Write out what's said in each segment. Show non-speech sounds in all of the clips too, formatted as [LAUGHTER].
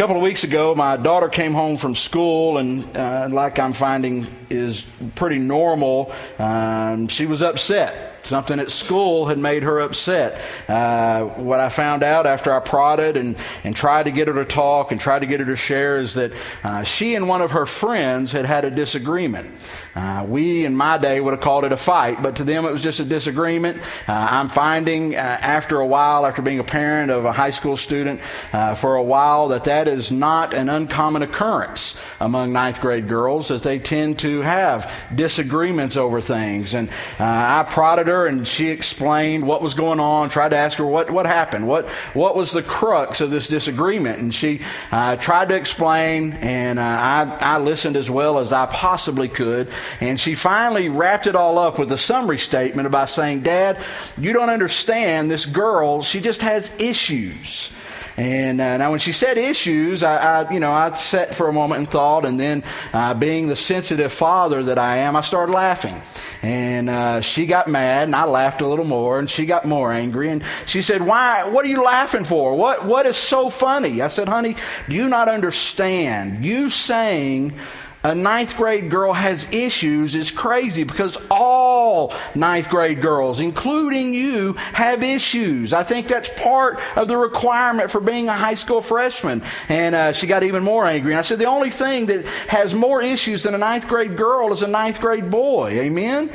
couple of weeks ago, my daughter came home from school, and uh, like I'm finding is pretty normal, um, she was upset. Something at school had made her upset. Uh, what I found out after I prodded and, and tried to get her to talk and tried to get her to share is that uh, she and one of her friends had had a disagreement. Uh, we in my day would have called it a fight, but to them it was just a disagreement. Uh, I'm finding uh, after a while, after being a parent of a high school student uh, for a while, that that is not an uncommon occurrence among ninth grade girls, that they tend to have disagreements over things. And I prodded her, and she explained what was going on. Tried to ask her what what happened, what what was the crux of this disagreement, and she uh, tried to explain, and I I listened as well as I possibly could. And she finally wrapped it all up with a summary statement about saying, Dad, you don't understand. This girl, she just has issues. And uh, now, when she said issues, I, I, you know, I sat for a moment and thought, and then, uh, being the sensitive father that I am, I started laughing. And uh, she got mad, and I laughed a little more, and she got more angry. And she said, "Why? What are you laughing for? What? What is so funny?" I said, "Honey, do you not understand? You saying." A ninth grade girl has issues is crazy because all ninth grade girls, including you, have issues. I think that's part of the requirement for being a high school freshman. And uh, she got even more angry. And I said, the only thing that has more issues than a ninth grade girl is a ninth grade boy. Amen?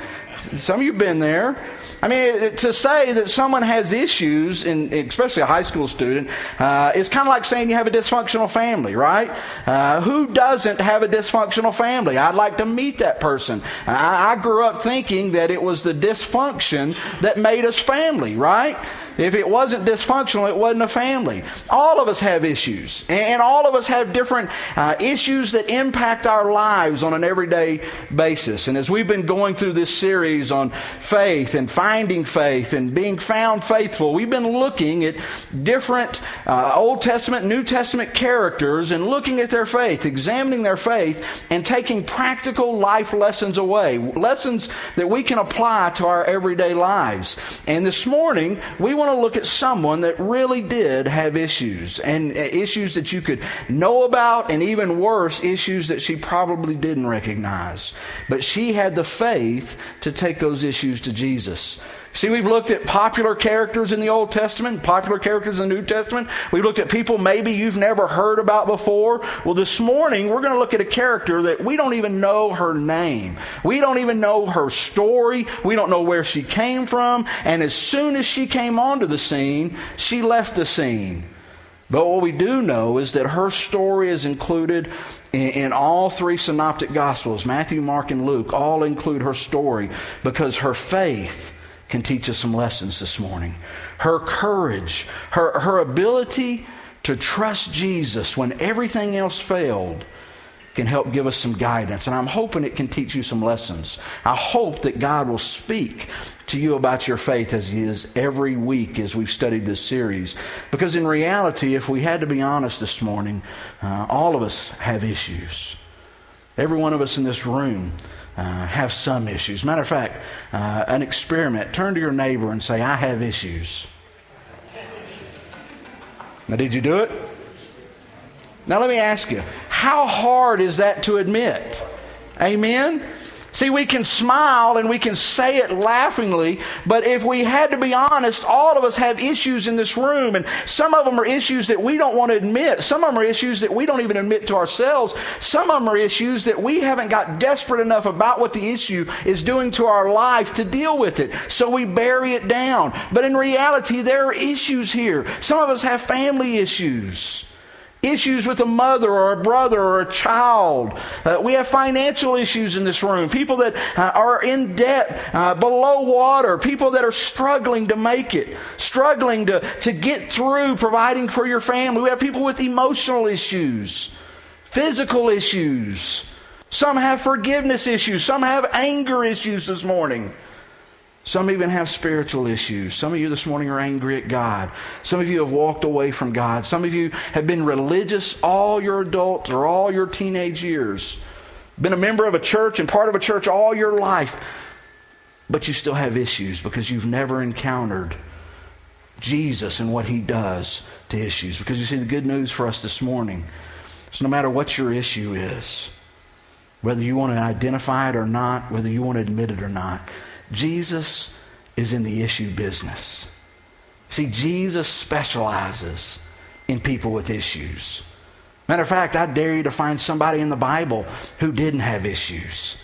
Some of you have been there. I mean, to say that someone has issues, especially a high school student, uh, is kind of like saying you have a dysfunctional family, right? Uh, who doesn't have a dysfunctional family? I'd like to meet that person. I, I grew up thinking that it was the dysfunction that made us family, right? If it wasn't dysfunctional, it wasn't a family. All of us have issues, and all of us have different uh, issues that impact our lives on an everyday basis. And as we've been going through this series on faith and finding faith and being found faithful, we've been looking at different uh, Old Testament, New Testament characters and looking at their faith, examining their faith, and taking practical life lessons away, lessons that we can apply to our everyday lives. And this morning, we want want to look at someone that really did have issues, and uh, issues that you could know about, and even worse, issues that she probably didn't recognize. But she had the faith to take those issues to Jesus. See, we've looked at popular characters in the Old Testament, popular characters in the New Testament. We've looked at people maybe you've never heard about before. Well, this morning we're going to look at a character that we don't even know her name. We don't even know her story. We don't know where she came from. And as soon as she came onto the scene, she left the scene. But what we do know is that her story is included in, in, all three synoptic gospels Matthew, Mark, and Luke all include her story because her faith can teach us some lessons this morning. Her courage, her, her ability to trust Jesus when everything else failed can help give us some guidance. And I'm hoping it can teach you some lessons. I hope that God will speak to you about your faith as He is every week as we've studied this series. Because in reality, if we had to be honest this morning, uh, all of us have issues. Every one of us in this room uh, have some issues. Matter of fact, uh, an experiment. Turn to your neighbor and say, I have issues. Now, did you do it? Now, let me ask you, how hard is that to admit? Amen? See, we can smile and we can say it laughingly, but if we had to be honest, all of us have issues in this room, and some of them are issues that we don't want to admit. Some of them are issues that we don't even admit to ourselves. Some of them are issues that we haven't got desperate enough about what the issue is doing to our life to deal with it. So we bury it down. But in reality, there are issues here. Some of us have family issues issues with a mother or a brother or a child. Uh, we have financial issues in this room. People that uh, are in debt, uh, below water, people that are struggling to make it, struggling to, to get through providing for your family. We have people with emotional issues, physical issues. Some have forgiveness issues. Some have anger issues this morning. Some even have spiritual issues. Some of you this morning are angry at God. Some of you have walked away from God. Some of you have been religious all your adult or all your teenage years. Been a member of a church and part of a church all your life. But you still have issues because you've never encountered Jesus and what he does to issues. Because you see, the good news for us this morning is no matter what your issue is, whether you want to identify it or not, whether you want to admit it or not, Jesus is in the issue business. See, Jesus specializes in people with issues. Matter of fact, I dare you to find somebody in the Bible who didn't have issues.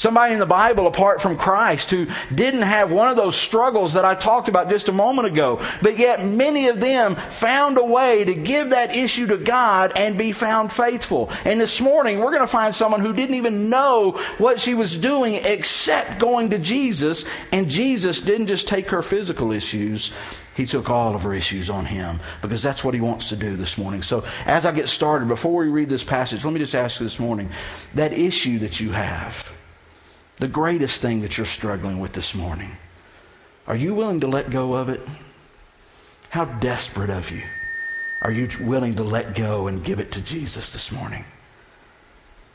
Somebody in the Bible apart from Christ who didn't have one of those struggles that I talked about just a moment ago, but yet many of them found a way to give that issue to God and be found faithful. And this morning we're going to find someone who didn't even know what she was doing except going to Jesus, and Jesus didn't just take her physical issues, he took all of her issues on him because that's what he wants to do this morning. So, as I get started, before we read this passage, let me just ask you this morning that issue that you have, the greatest thing that you're struggling with this morning, are you willing to let go of it? How desperate of you are you willing to let go and give it to Jesus this morning?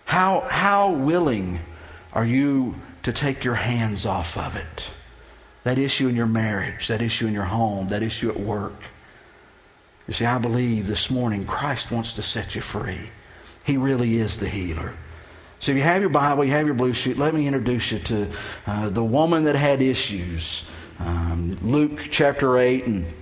How, how willing are you to take your hands off of it? That issue in your marriage, that issue in your home, that issue at work. You see, I believe this morning Christ wants to set you free. He really is the healer. So if you have your Bible, you have your blue sheet, let me introduce you to uh, the woman that had issues. Um, Luke chapter 8 and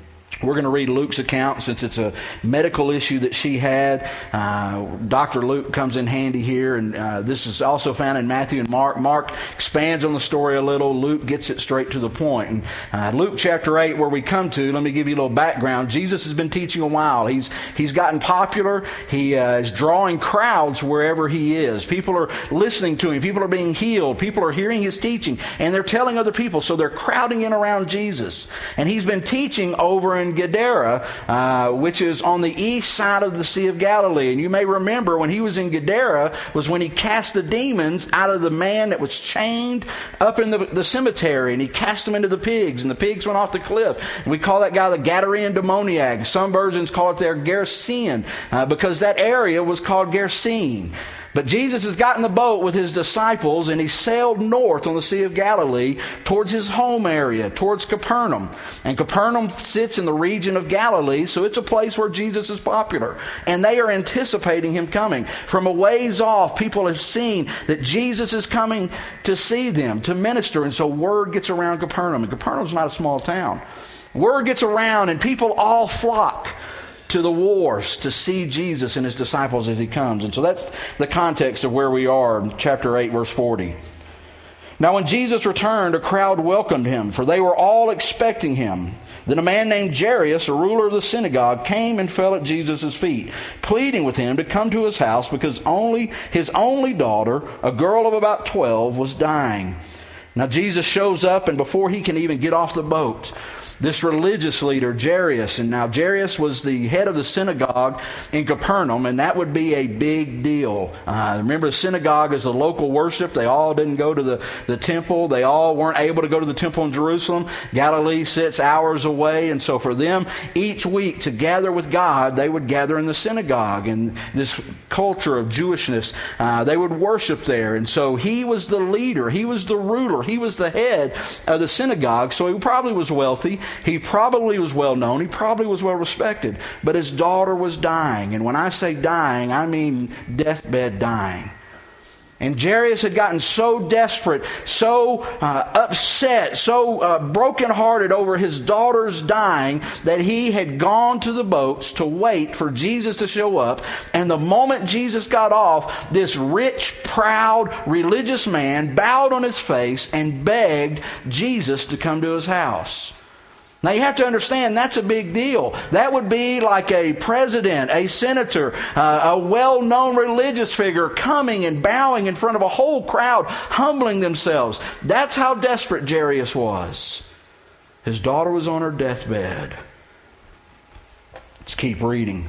we're going to read Luke's account since it's a medical issue that she had. Uh, Dr. Luke comes in handy here, and uh, this is also found in Matthew and Mark. Mark expands on the story a little. Luke gets it straight to the point. And uh, Luke chapter 8, where we come to, let me give you a little background. Jesus has been teaching a while. He's, he's gotten popular. He uh, is drawing crowds wherever he is. People are listening to him. People are being healed. People are hearing his teaching, and they're telling other people. So they're crowding in around Jesus. And he's been teaching over Gadara, uh, which is on the east side of the Sea of Galilee. And you may remember when he was in Gadara was when he cast the demons out of the man that was chained up in the, the cemetery, and he cast them into the pigs, and the pigs went off the cliff. We call that guy the Gadarene demoniac. Some versions call it there Gerasene, uh, because that area was called Gerasene. But Jesus has gotten the boat with his disciples and he sailed north on the Sea of Galilee towards his home area, towards Capernaum. And Capernaum sits in the region of Galilee, so it's a place where Jesus is popular. And they are anticipating him coming. From a ways off, people have seen that Jesus is coming to see them, to minister. And so word gets around Capernaum. And Capernaum's not a small town. Word gets around and people all flock to the wars to see Jesus and his disciples as he comes. And so that's the context of where we are chapter 8, verse 40. Now, when Jesus returned, a crowd welcomed him, for they were all expecting him. Then a man named Jairus, a ruler of the synagogue, came and fell at Jesus' feet, pleading with him to come to his house because only his only daughter, a girl of about 12, was dying. Now Jesus shows up, and before he can even get off the boat, this religious leader, Jairus. And now Jairus was the head of the synagogue in Capernaum, and that would be a big deal. Uh, remember, the synagogue is a local worship. They all didn't go to the, the temple. They all weren't able to go to the temple in Jerusalem. Galilee sits hours away, and so for them, each week to gather with God, they would gather in the synagogue. And this culture of Jewishness, uh, they would worship there. And so he was the leader. He was the ruler. He was the head of the synagogue, so he probably was wealthy. He probably was well known. He probably was well respected. But his daughter was dying. And when I say dying, I mean deathbed dying. And Jairus had gotten so desperate, so uh, upset, so uh, brokenhearted over his daughter's dying that he had gone to the boats to wait for Jesus to show up. And the moment Jesus got off, this rich, proud, religious man bowed on his face and begged Jesus to come to his house. Now you have to understand that's a big deal. That would be like a president, a senator, uh, a well known religious figure coming and bowing in front of a whole crowd, humbling themselves. That's how desperate Jairus was. His daughter was on her deathbed. Let's keep reading.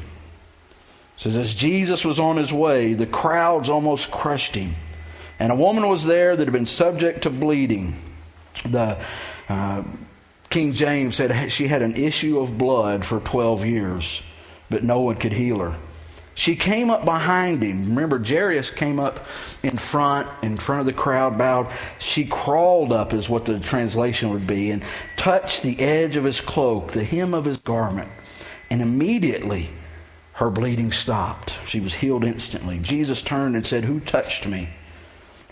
It says, As Jesus was on his way, the crowds almost crushed him. And a woman was there that had been subject to bleeding. The. Uh, King James said she had an issue of blood for 12 years, but no one could heal her. She came up behind him. Remember, Jairus came up in front, in front of the crowd, bowed. She crawled up, is what the translation would be, and touched the edge of his cloak, the hem of his garment. And immediately her bleeding stopped. She was healed instantly. Jesus turned and said, Who touched me?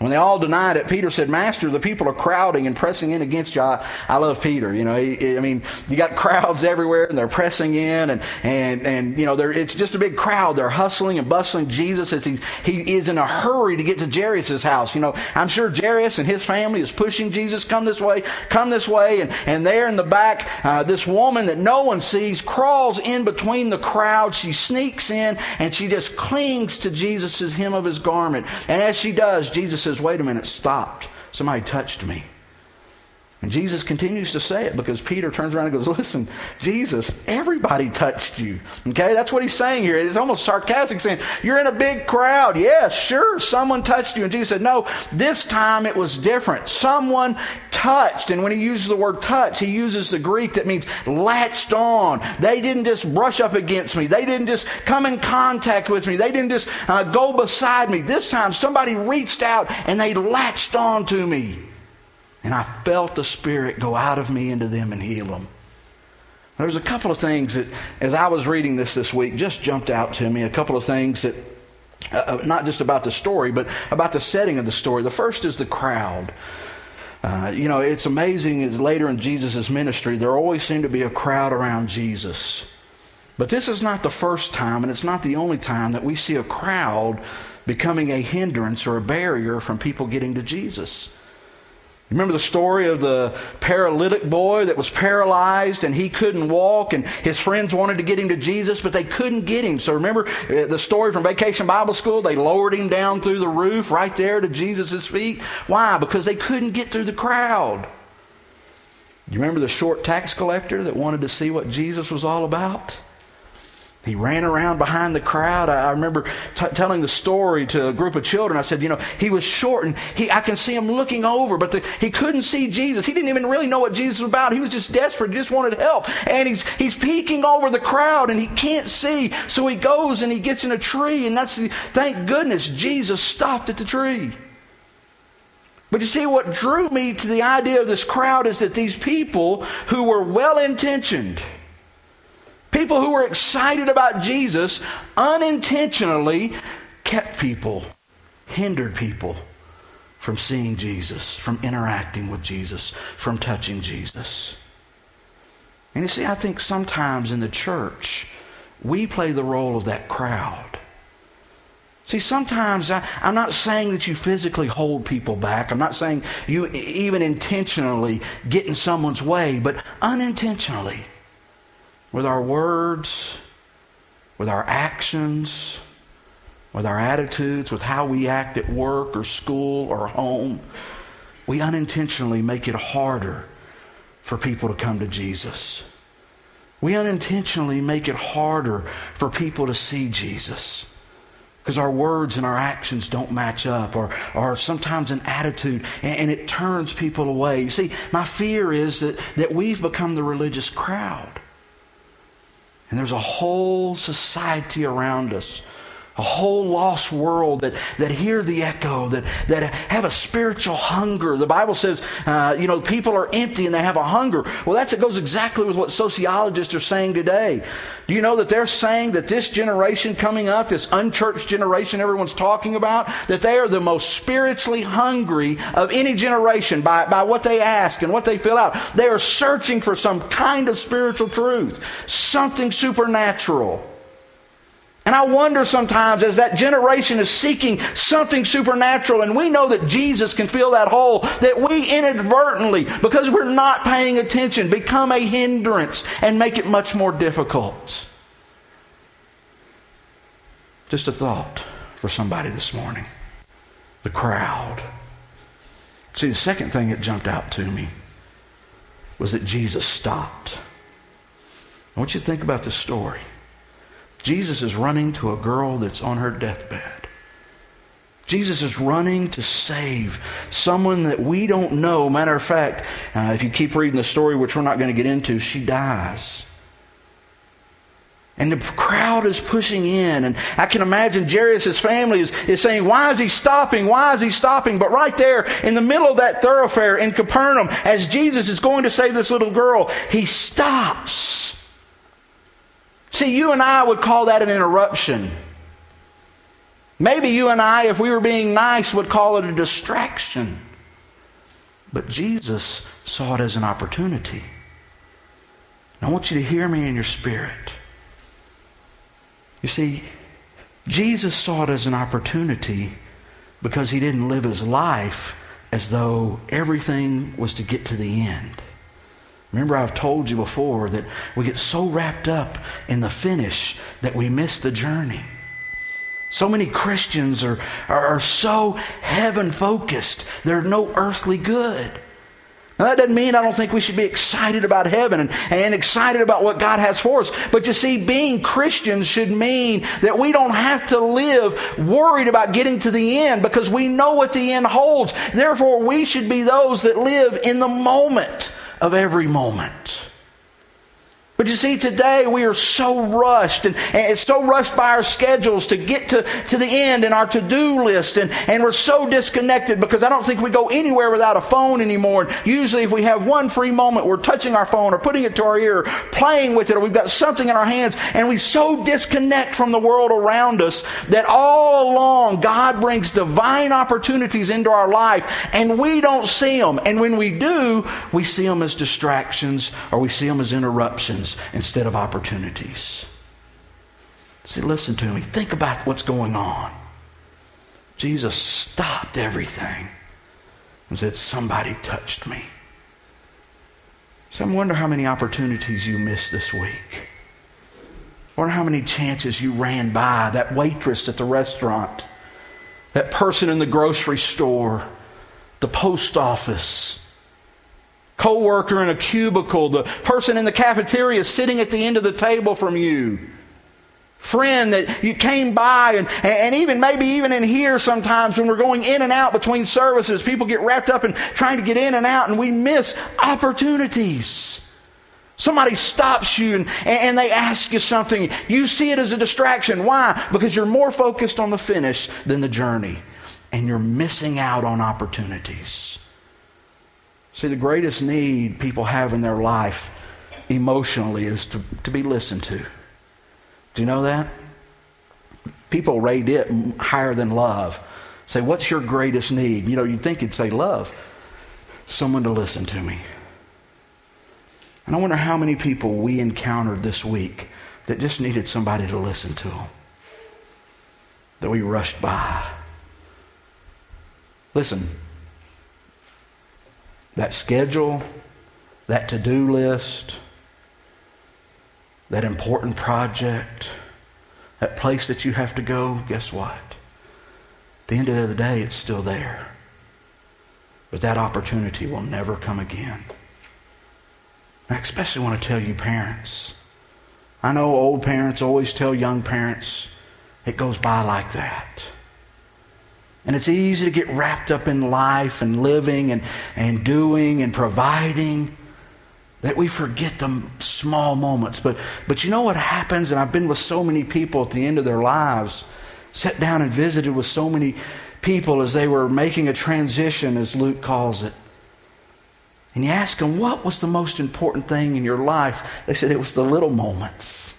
When they all denied it, Peter said, Master, the people are crowding and pressing in against you. I, I love Peter. You know, he, I mean, you got crowds everywhere and they're pressing in and, and, and you know, it's just a big crowd. They're hustling and bustling Jesus as he, he is in a hurry to get to Jairus' house. You know, I'm sure Jairus and his family is pushing Jesus, come this way, come this way. And, and there in the back, uh, this woman that no one sees crawls in between the crowd. She sneaks in and she just clings to Jesus' hem of his garment. And as she does, Jesus says, says, wait a minute, stopped. Somebody touched me. And Jesus continues to say it because Peter turns around and goes, Listen, Jesus, everybody touched you. Okay, that's what he's saying here. It's almost sarcastic saying, You're in a big crowd. Yes, sure, someone touched you. And Jesus said, No, this time it was different. Someone touched. And when he uses the word touch, he uses the Greek that means latched on. They didn't just brush up against me, they didn't just come in contact with me, they didn't just uh, go beside me. This time somebody reached out and they latched on to me. And I felt the Spirit go out of me into them and heal them. There's a couple of things that, as I was reading this this week, just jumped out to me. A couple of things that, uh, uh not just about the story, but about the setting of the story. The first is the crowd. Uh, you know, it's amazing as later in Jesus' ministry, there always seemed to be a crowd around Jesus. But this is not the first time, and it's not the only time that we see a crowd becoming a hindrance or a barrier from people getting to Jesus. Remember the story of the paralytic boy that was paralyzed and he couldn't walk, and his friends wanted to get him to Jesus, but they couldn't get him. So remember uh, the story from Vacation Bible School? They lowered him down through the roof right there to Jesus' feet. Why? Because they couldn't get through the crowd. You remember the short tax collector that wanted to see what Jesus was all about? He ran around behind the crowd. I, remember t- telling the story to a group of children. I said, you know, he was short and he, I can see him looking over, but the, he couldn't see Jesus. He didn't even really know what Jesus was about. He was just desperate. He just wanted help. And he's, he's peeking over the crowd and he can't see. So he goes and he gets in a tree. And that's, the, thank goodness Jesus stopped at the tree. But you see, what drew me to the idea of this crowd is that these people who were well intentioned, People who were excited about Jesus unintentionally kept people, hindered people from seeing Jesus, from interacting with Jesus, from touching Jesus. And you see, I think sometimes in the church, we play the role of that crowd. See, sometimes I, am not saying that you physically hold people back. I'm not saying you even intentionally get in someone's way, but unintentionally with our words, with our actions, with our attitudes, with how we act at work or school or home, we unintentionally make it harder for people to come to Jesus. We unintentionally make it harder for people to see Jesus because our words and our actions don't match up or, or sometimes an attitude and, and, it turns people away. You see, my fear is that, that we've become the religious crowd. And there's a whole society around us a whole lost world that, that hear the echo, that, that have a spiritual hunger. The Bible says, uh, you know, people are empty and they have a hunger. Well, that's, it goes exactly with what sociologists are saying today. Do you know that they're saying that this generation coming up, this unchurched generation everyone's talking about, that they are the most spiritually hungry of any generation by, by what they ask and what they fill out. They are searching for some kind of spiritual truth, something supernatural. And I wonder sometimes as that generation is seeking something supernatural, and we know that Jesus can fill that hole, that we inadvertently, because we're not paying attention, become a hindrance and make it much more difficult. Just a thought for somebody this morning. The crowd. See, the second thing that jumped out to me was that Jesus stopped. I want you to think about this story. Jesus is running to a girl that's on her deathbed. Jesus is running to save someone that we don't know. Matter of fact, uh, if you keep reading the story, which we're not going to get into, she dies. And the crowd is pushing in. And I can imagine Jairus' family is, is saying, Why is he stopping? Why is he stopping? But right there in the middle of that thoroughfare in Capernaum, as Jesus is going to save this little girl, he stops. See, you and I would call that an interruption. Maybe you and I, if we were being nice, would call it a distraction. But Jesus saw it as an opportunity. I want you to hear me in your spirit. You see, Jesus saw it as an opportunity because he didn't live his life as though everything was to get to the end. Remember, I've told you before that we get so wrapped up in the finish that we miss the journey. So many Christians are, are, are so heaven focused, they're no earthly good. Now, that doesn't mean I don't think we should be excited about heaven and, and excited about what God has for us. But you see, being Christians should mean that we don't have to live worried about getting to the end because we know what the end holds. Therefore, we should be those that live in the moment of every moment. But you see, today we are so rushed and, and it's so rushed by our schedules to get to, to the end in our to do list. And, and we're so disconnected because I don't think we go anywhere without a phone anymore. And usually, if we have one free moment, we're touching our phone or putting it to our ear, playing with it, or we've got something in our hands. And we so disconnect from the world around us that all along God brings divine opportunities into our life and we don't see them. And when we do, we see them as distractions or we see them as interruptions instead of opportunities. See, listen to me. Think about what's going on. Jesus stopped everything and said, Somebody touched me. So I wonder how many opportunities you missed this week. I wonder how many chances you ran by that waitress at the restaurant, that person in the grocery store, the post office, coworker in a cubicle, the person in the cafeteria sitting at the end of the table from you, friend that you came by, and, and even maybe even in here sometimes when we're going in and out between services, people get wrapped up in trying to get in and out, and we miss opportunities. Somebody stops you and, and they ask you something. You see it as a distraction. Why? Because you're more focused on the finish than the journey. And you're missing out on opportunities. See, the greatest need people have in their life emotionally is to, to be listened to. Do you know that? People rate it higher than love. Say, what's your greatest need? You know, you'd think it'd say love. Someone to listen to me. And I wonder how many people we encountered this week that just needed somebody to listen to them. That we rushed by. Listen, that schedule, that to do list, that important project, that place that you have to go, guess what? At the end of the day, it's still there. But that opportunity will never come again. I especially want to tell you, parents. I know old parents always tell young parents, it goes by like that. And it's easy to get wrapped up in life and living and, and doing and providing that we forget the small moments. But, but you know what happens? And I've been with so many people at the end of their lives, sat down and visited with so many people as they were making a transition, as Luke calls it. And you ask them, what was the most important thing in your life? They said it was the little moments.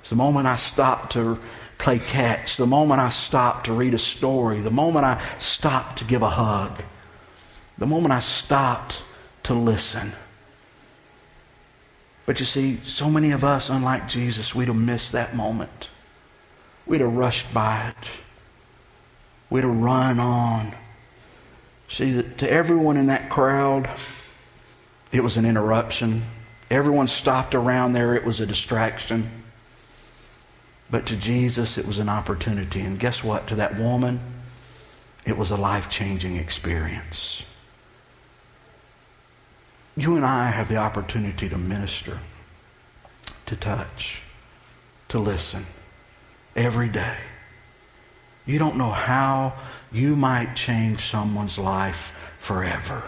It's the moment I stopped to play catch, the moment I stopped to read a story, the moment I stopped to give a hug, the moment I stopped to listen. But you see, so many of us, unlike Jesus, we'd have missed that moment. We'd have rushed by it. We'd have run on. See, to everyone in that crowd, it was an interruption. Everyone stopped around there, it was a distraction. But to Jesus, it was an opportunity. And guess what? To that woman, it was a life changing experience. You and I have the opportunity to minister, to touch, to listen every day. You don't know how you might change someone's life forever.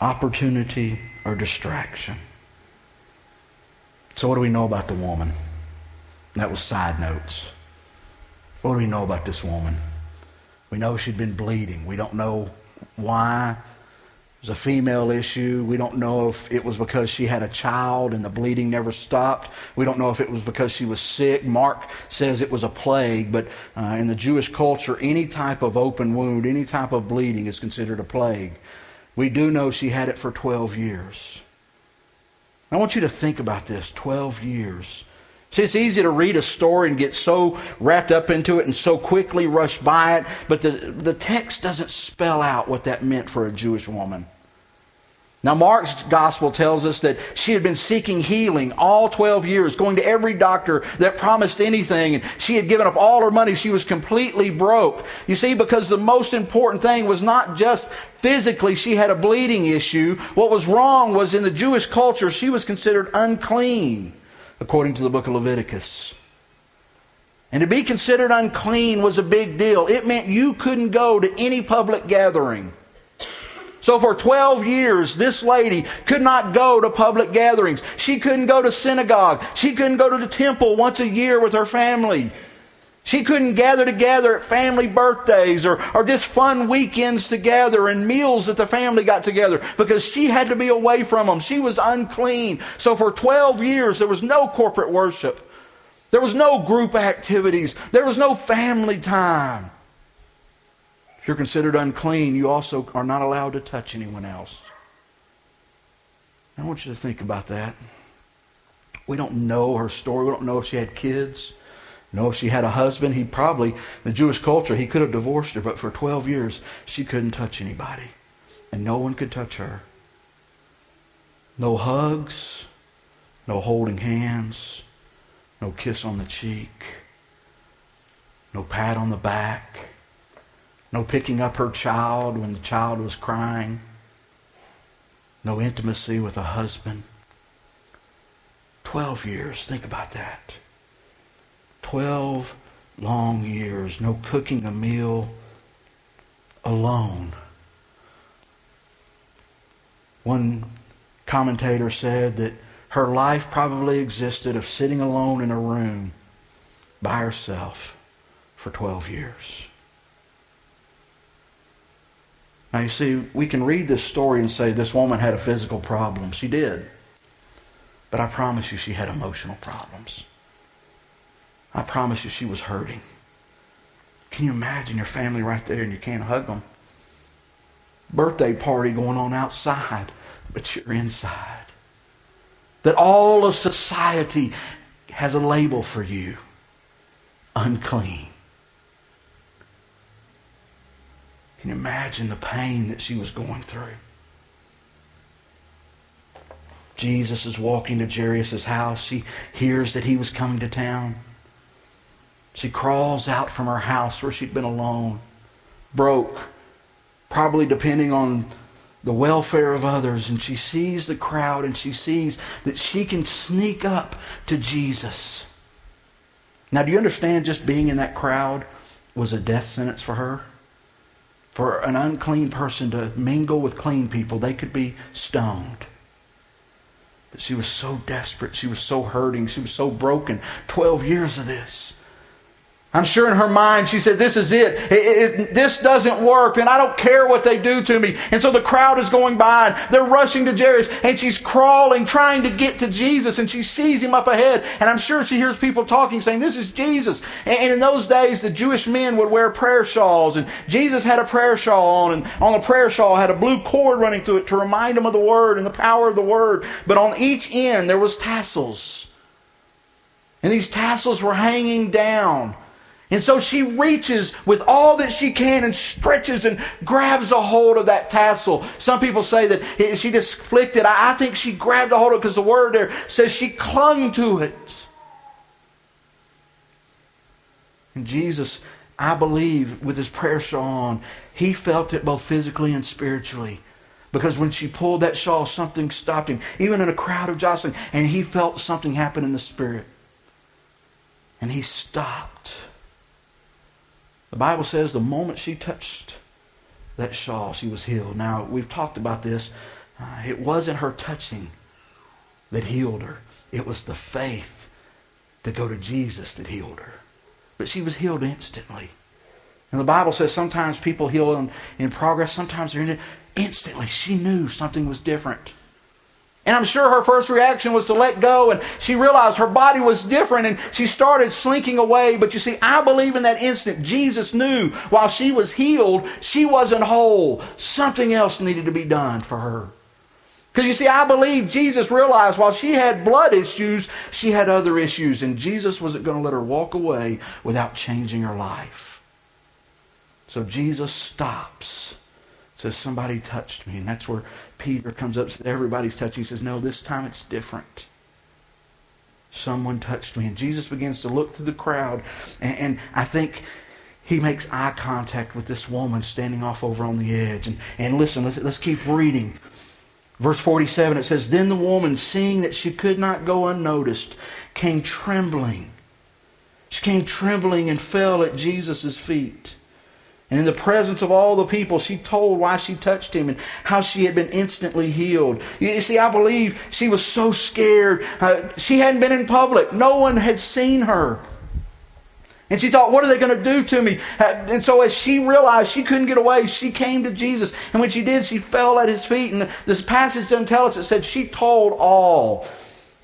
Opportunity or distraction. So, what do we know about the woman? That was side notes. What do we know about this woman? We know she'd been bleeding. We don't know why. It was a female issue. We don't know if it was because she had a child and the bleeding never stopped. We don't know if it was because she was sick. Mark says it was a plague, but uh, in the Jewish culture, any type of open wound, any type of bleeding is considered a plague. We do know she had it for 12 years. I want you to think about this 12 years. See, it's easy to read a story and get so wrapped up into it and so quickly rush by it, but the, the text doesn't spell out what that meant for a Jewish woman. Now, Mark's gospel tells us that she had been seeking healing all 12 years, going to every doctor that promised anything, and she had given up all her money. She was completely broke. You see, because the most important thing was not just physically she had a bleeding issue. What was wrong was in the Jewish culture, she was considered unclean, according to the book of Leviticus. And to be considered unclean was a big deal. It meant you couldn't go to any public gathering. So for 12 years, this lady could not go to public gatherings. She couldn't go to synagogue. She couldn't go to the temple once a year with her family. She couldn't gather together at family birthdays or, or just fun weekends together and meals that the family got together because she had to be away from them. She was unclean. So for 12 years, there was no corporate worship. There was no group activities. There was no family time. If you're considered unclean, you also are not allowed to touch anyone else. I want you to think about that. We don't know her story. We don't know if she had kids. Know if she had a husband. He probably, the Jewish culture, he could have divorced her, but for 12 years, she couldn't touch anybody. And no one could touch her. No hugs, no holding hands, no kiss on the cheek, no pat on the back no picking up her child when the child was crying. No intimacy with a husband. Twelve years. Think about that. Twelve long years. No cooking a meal alone. One commentator said that her life probably existed of sitting alone in a room by herself for 12 years. Now, you see, we can read this story and say this woman had a physical problem. She did. But I promise you, she had emotional problems. I promise you, she was hurting. Can you imagine your family right there and you can't hug them? Birthday party going on outside, but you're inside. That all of society has a label for you unclean. Imagine the pain that she was going through? Jesus is walking to Jairus' house. She hears that he was coming to town. She crawls out from her house where she'd been alone, broke, probably depending on the welfare of others. And she sees the crowd and she sees that she can sneak up to Jesus. Now, do you understand just being in that crowd was a death sentence for her? For an unclean person to mingle with clean people, they could be stoned. But she was so desperate. She was so hurting. She was so broken. Twelve years of this. I'm sure in her mind she said, This is it. It, it. This doesn't work, and I don't care what they do to me. And so the crowd is going by, and they're rushing to Jairus, and she's crawling, trying to get to Jesus, and she sees him up ahead. And I'm sure she hears people talking, saying, This is Jesus. And, and in those days, the Jewish men would wear prayer shawls, and Jesus had a prayer shawl on, and on the prayer shawl had a blue cord running through it to remind him of the Word and the power of the Word. But on each end, there was tassels. And these tassels were hanging down. And so she reaches with all that she can and stretches and grabs a hold of that tassel. Some people say that she just flicked it. I think she grabbed a hold of it because the word there says she clung to it. And Jesus, I believe, with his prayer shawl on, he felt it both physically and spiritually. Because when she pulled that shawl, something stopped him, even in a crowd of jostling, and he felt something happen in the spirit. And he stopped. The Bible says the moment she touched that shawl, she was healed. Now, we've talked about this. Uh, it wasn't her touching that healed her. It was the faith to go to Jesus that healed her. But she was healed instantly. And the Bible says sometimes people heal in, in progress, sometimes they're in it. Instantly, she knew something was different. And I'm sure her first reaction was to let go, and she realized her body was different, and she started slinking away. But you see, I believe in that instant, Jesus knew while she was healed, she wasn't whole. Something else needed to be done for her. Because you see, I believe Jesus realized while she had blood issues, she had other issues, and Jesus wasn't going to let her walk away without changing her life. So Jesus stops says, Somebody touched me. And that's where Peter comes up says, Everybody's touching. He says, No, this time it's different. Someone touched me. And Jesus begins to look through the crowd. And, and I think he makes eye contact with this woman standing off over on the edge. And, and listen, let's, let's keep reading. Verse 47, it says, Then the woman, seeing that she could not go unnoticed, came trembling. She came trembling and fell at Jesus' feet. And in the presence of all the people, she told why she touched him and how she had been instantly healed. You see, I believe she was so scared. Uh, she hadn't been in public, no one had seen her. And she thought, what are they going to do to me? Uh, and so, as she realized she couldn't get away, she came to Jesus. And when she did, she fell at his feet. And this passage doesn't tell us, it said she told all.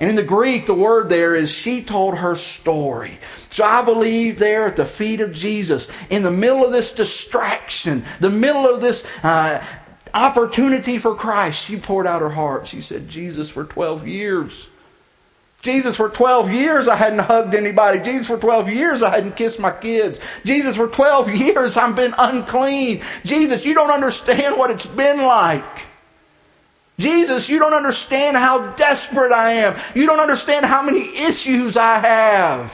And in the Greek, the word there is she told her story. So I believe there at the feet of Jesus, in the middle of this distraction, the middle of this uh, opportunity for Christ, she poured out her heart. She said, Jesus, for 12 years. Jesus, for 12 years I hadn't hugged anybody. Jesus, for 12 years I hadn't kissed my kids. Jesus, for 12 [LAUGHS] years I've been unclean. Jesus, you don't understand what it's been like. Jesus, you don't understand how desperate I am. You don't understand how many issues I have.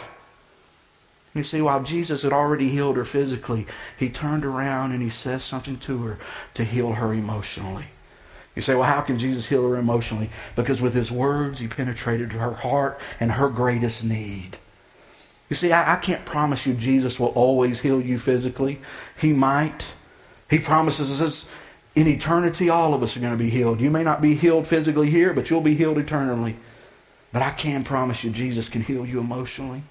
You see, while Jesus had already healed her physically, he turned around and he says something to her to heal her emotionally. You say, well, how can Jesus heal her emotionally? Because with his words, he penetrated to her heart and her greatest need. You see, I, I can't promise you Jesus will always heal you physically. He might. He promises us in eternity, all of us are going to be healed. You may not be healed physically here, but you'll be healed eternally. But I can promise you, Jesus can heal you emotionally.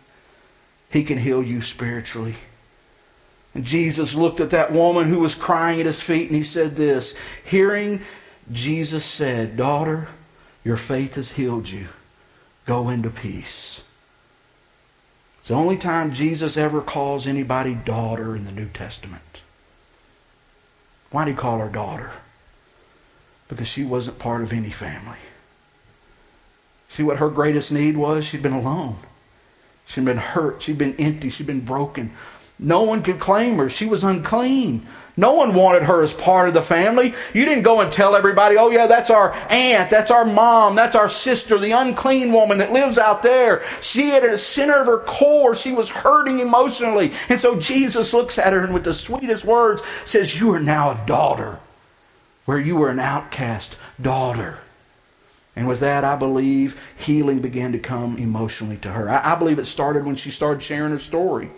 He can heal you spiritually. And Jesus looked at that woman who was crying at his feet and he said this Hearing Jesus said, Daughter, your faith has healed you. Go into peace. It's the only time Jesus ever calls anybody daughter in the New Testament. Why did he call her daughter? Because she wasn't part of any family. See what her greatest need was? She'd been alone. She'd been hurt. She'd been empty. She'd been broken. No one could claim her. She was unclean. No one wanted her as part of the family. You didn't go and tell everybody, oh, yeah, that's our aunt, that's our mom, that's our sister, the unclean woman that lives out there. She had a center of her core. She was hurting emotionally. And so Jesus looks at her and with the sweetest words says, You are now a daughter, where you were an outcast daughter. And with that, I believe healing began to come emotionally to her. I, I believe it started when she started sharing her story.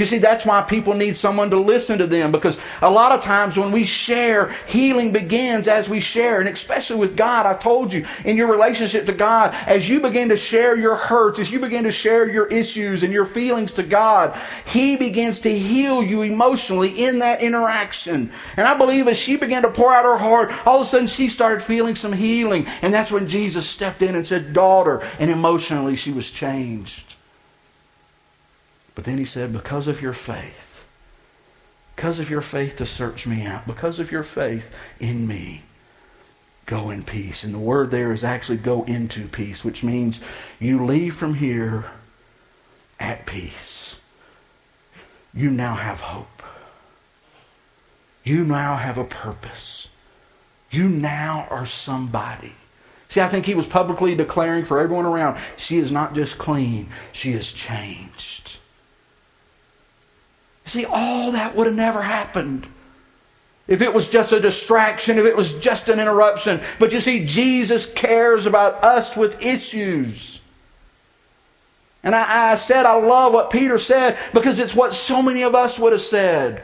You see, that's why people need someone to listen to them because a lot of times when we share, healing begins as we share. And especially with God, I've told you, in your relationship to God, as you begin to share your hurts, as you begin to share your issues and your feelings to God, He begins to heal you emotionally in that interaction. And I believe as she began to pour out her heart, all of a sudden she started feeling some healing. And that's when Jesus stepped in and said, Daughter. And emotionally she was changed. But then he said, Because of your faith, because of your faith to search me out, because of your faith in me, go in peace. And the word there is actually go into peace, which means you leave from here at peace. You now have hope. You now have a purpose. You now are somebody. See, I think he was publicly declaring for everyone around, she is not just clean, she is changed. See, all that would have never happened if it was just a distraction, if it was just an interruption. But you see, Jesus cares about us with issues. And I, I, said I love what Peter said because it's what so many of us would have said.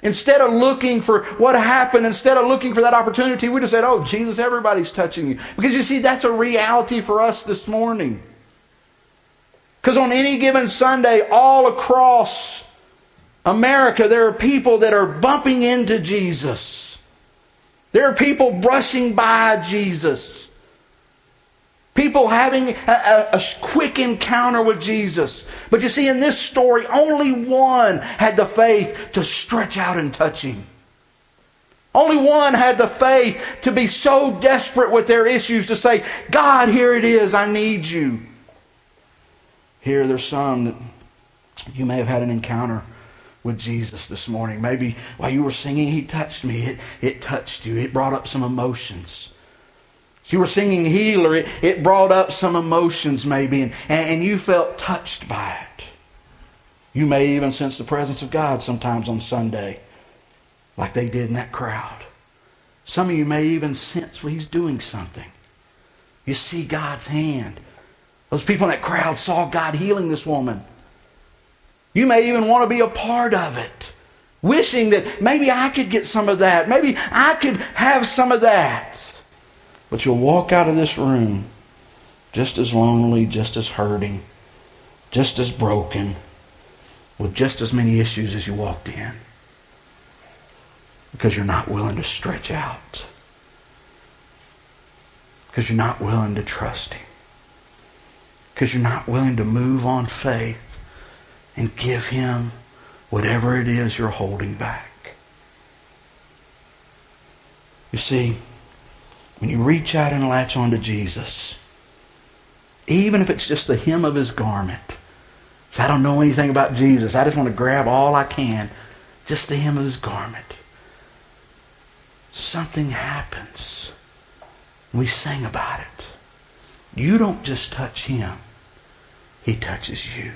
Instead of looking for what happened, instead of looking for that opportunity, we just said, Oh, Jesus, everybody's touching you. Because you see, that's a reality for us this morning. Because on any given Sunday, all across America, there are people that are bumping into Jesus. There are people brushing by Jesus. People having a, a, a, quick encounter with Jesus. But you see, in this story, only one had the faith to stretch out and touch him. Only one had the faith to be so desperate with their issues to say, God, here it is, I need you. Here, there's some that you may have had an encounter with Jesus this morning. Maybe while you were singing, He touched me. It, it touched you, it brought up some emotions you were singing healer, it, it brought up some emotions maybe, and, and you felt touched by it. You may even sense the presence of God sometimes on Sunday, like they did in that crowd. Some of you may even sense well, He's doing something. You see God's hand. Those people in that crowd saw God healing this woman. You may even want to be a part of it, wishing that maybe I could get some of that. Maybe I could have some of that. But you'll walk out of this room just as lonely, just as hurting, just as broken, with just as many issues as you walked in. Because you're not willing to stretch out. Because you're not willing to trust Him. Because you're not willing to move on faith and give Him whatever it is you're holding back. You see, when you reach out and latch onto Jesus, even if it's just the hem of his garment, so I don't know anything about Jesus. I just want to grab all I can, just the hem of his garment. Something happens. We sing about it. You don't just touch him. He touches you.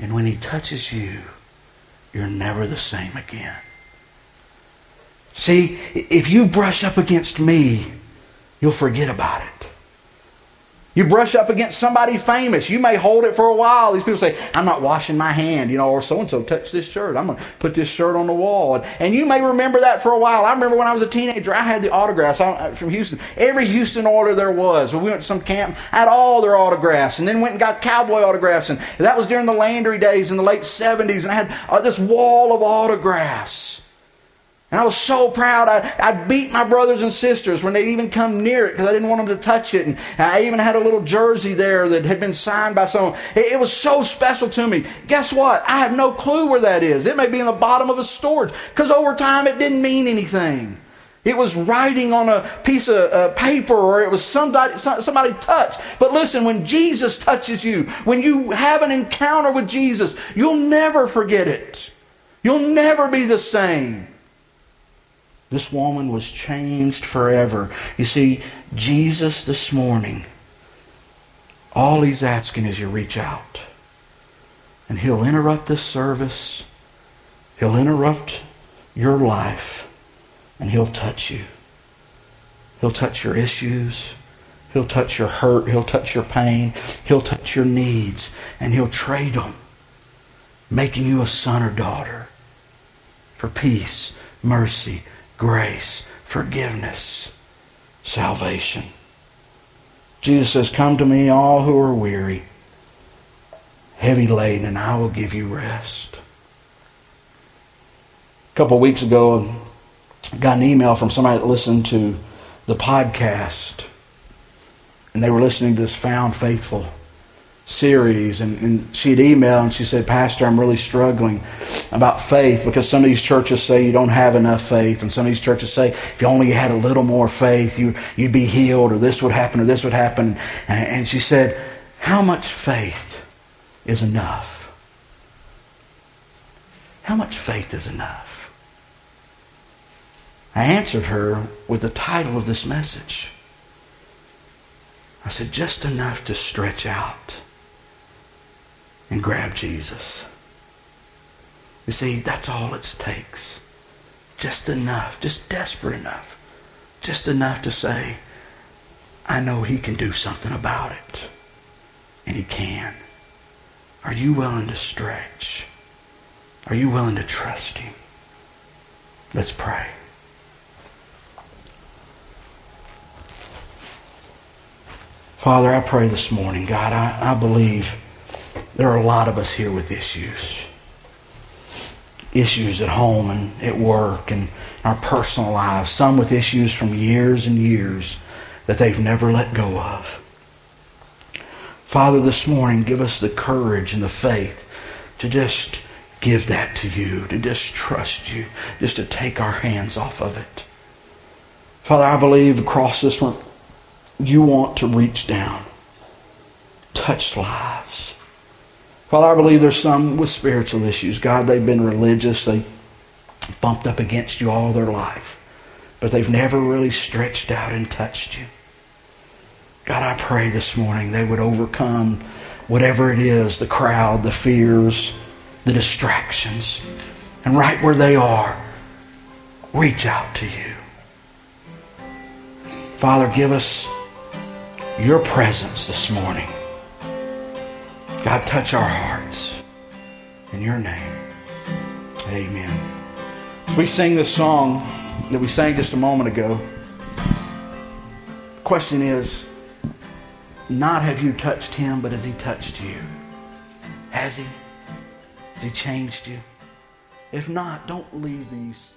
And when he touches you, you're never the same again. See, if you brush up against me, you'll forget about it. You brush up against somebody famous, you may hold it for a while. These people say, I'm not washing my hand, you know, or so and so touched this shirt. I'm going to put this shirt on the wall. And, and, you may remember that for a while. I remember when I was a teenager, I had the autographs from Houston. Every Houston Oiler there was. We went to some camp, I had all their autographs, and then went and got cowboy autographs. And that was during the Landry days in the late 70s, and I had uh, this wall of autographs. And I was so proud. I, I beat my brothers and sisters when they'd even come near it because I didn't want them to touch it. And I even had a little jersey there that had been signed by someone. It, it was so special to me. Guess what? I have no clue where that is. It may be in the bottom of a storage because over time it didn't mean anything. It was writing on a piece of uh, paper or it was somebody, somebody touched. But listen, when Jesus touches you, when you have an encounter with Jesus, you'll never forget it. You'll never be the same. This woman was changed forever. You see, Jesus this morning, all he's asking is you reach out. And he'll interrupt this service. He'll interrupt your life. And he'll touch you. He'll touch your issues. He'll touch your hurt. He'll touch your pain. He'll touch your needs. And he'll trade them, making you a son or daughter for peace, mercy, grace, forgiveness, salvation. Jesus says, Come to me, all who are weary, heavy laden, and I will give you rest. A couple of weeks ago, um, I got an email from somebody that listened to the podcast, and they were listening to this Found Faithful series and, and she'd email and she said pastor i'm really struggling about faith because some of these churches say you don't have enough faith and some of these churches say if you only had a little more faith you, you'd be healed or this would happen or this would happen. And, and she said how much faith is enough? How much faith is enough? I answered her with the title of this message. I said just enough to stretch out and grab Jesus. You see, that's all it takes. Just enough, just desperate enough, just enough to say, I know he can do something about it. And he can. Are you willing to stretch? Are you willing to trust Him? Let's pray. Father, I pray this morning, God, I, I believe there are a lot of us here with issues. Issues at home and at work and our personal lives. Some with issues from years and years that they've never let go of. Father, this morning, give us the courage and the faith to just give that to you, to just trust you, just to take our hands off of it. Father, I believe across this one, you want to reach down, touch lives. Father, I believe there's some with spiritual issues. God, they've been religious. They bumped up against you all their life. But they've never really stretched out and touched you. God, I pray this morning they would overcome whatever it is, the crowd, the fears, the distractions. And right where they are, reach out to you. Father, give us your presence this morning. God, touch our hearts. In your name, amen. We sing this song that we sang just a moment ago. The question is not have you touched him, but has he touched you? Has he? Has he changed you? If not, don't leave these.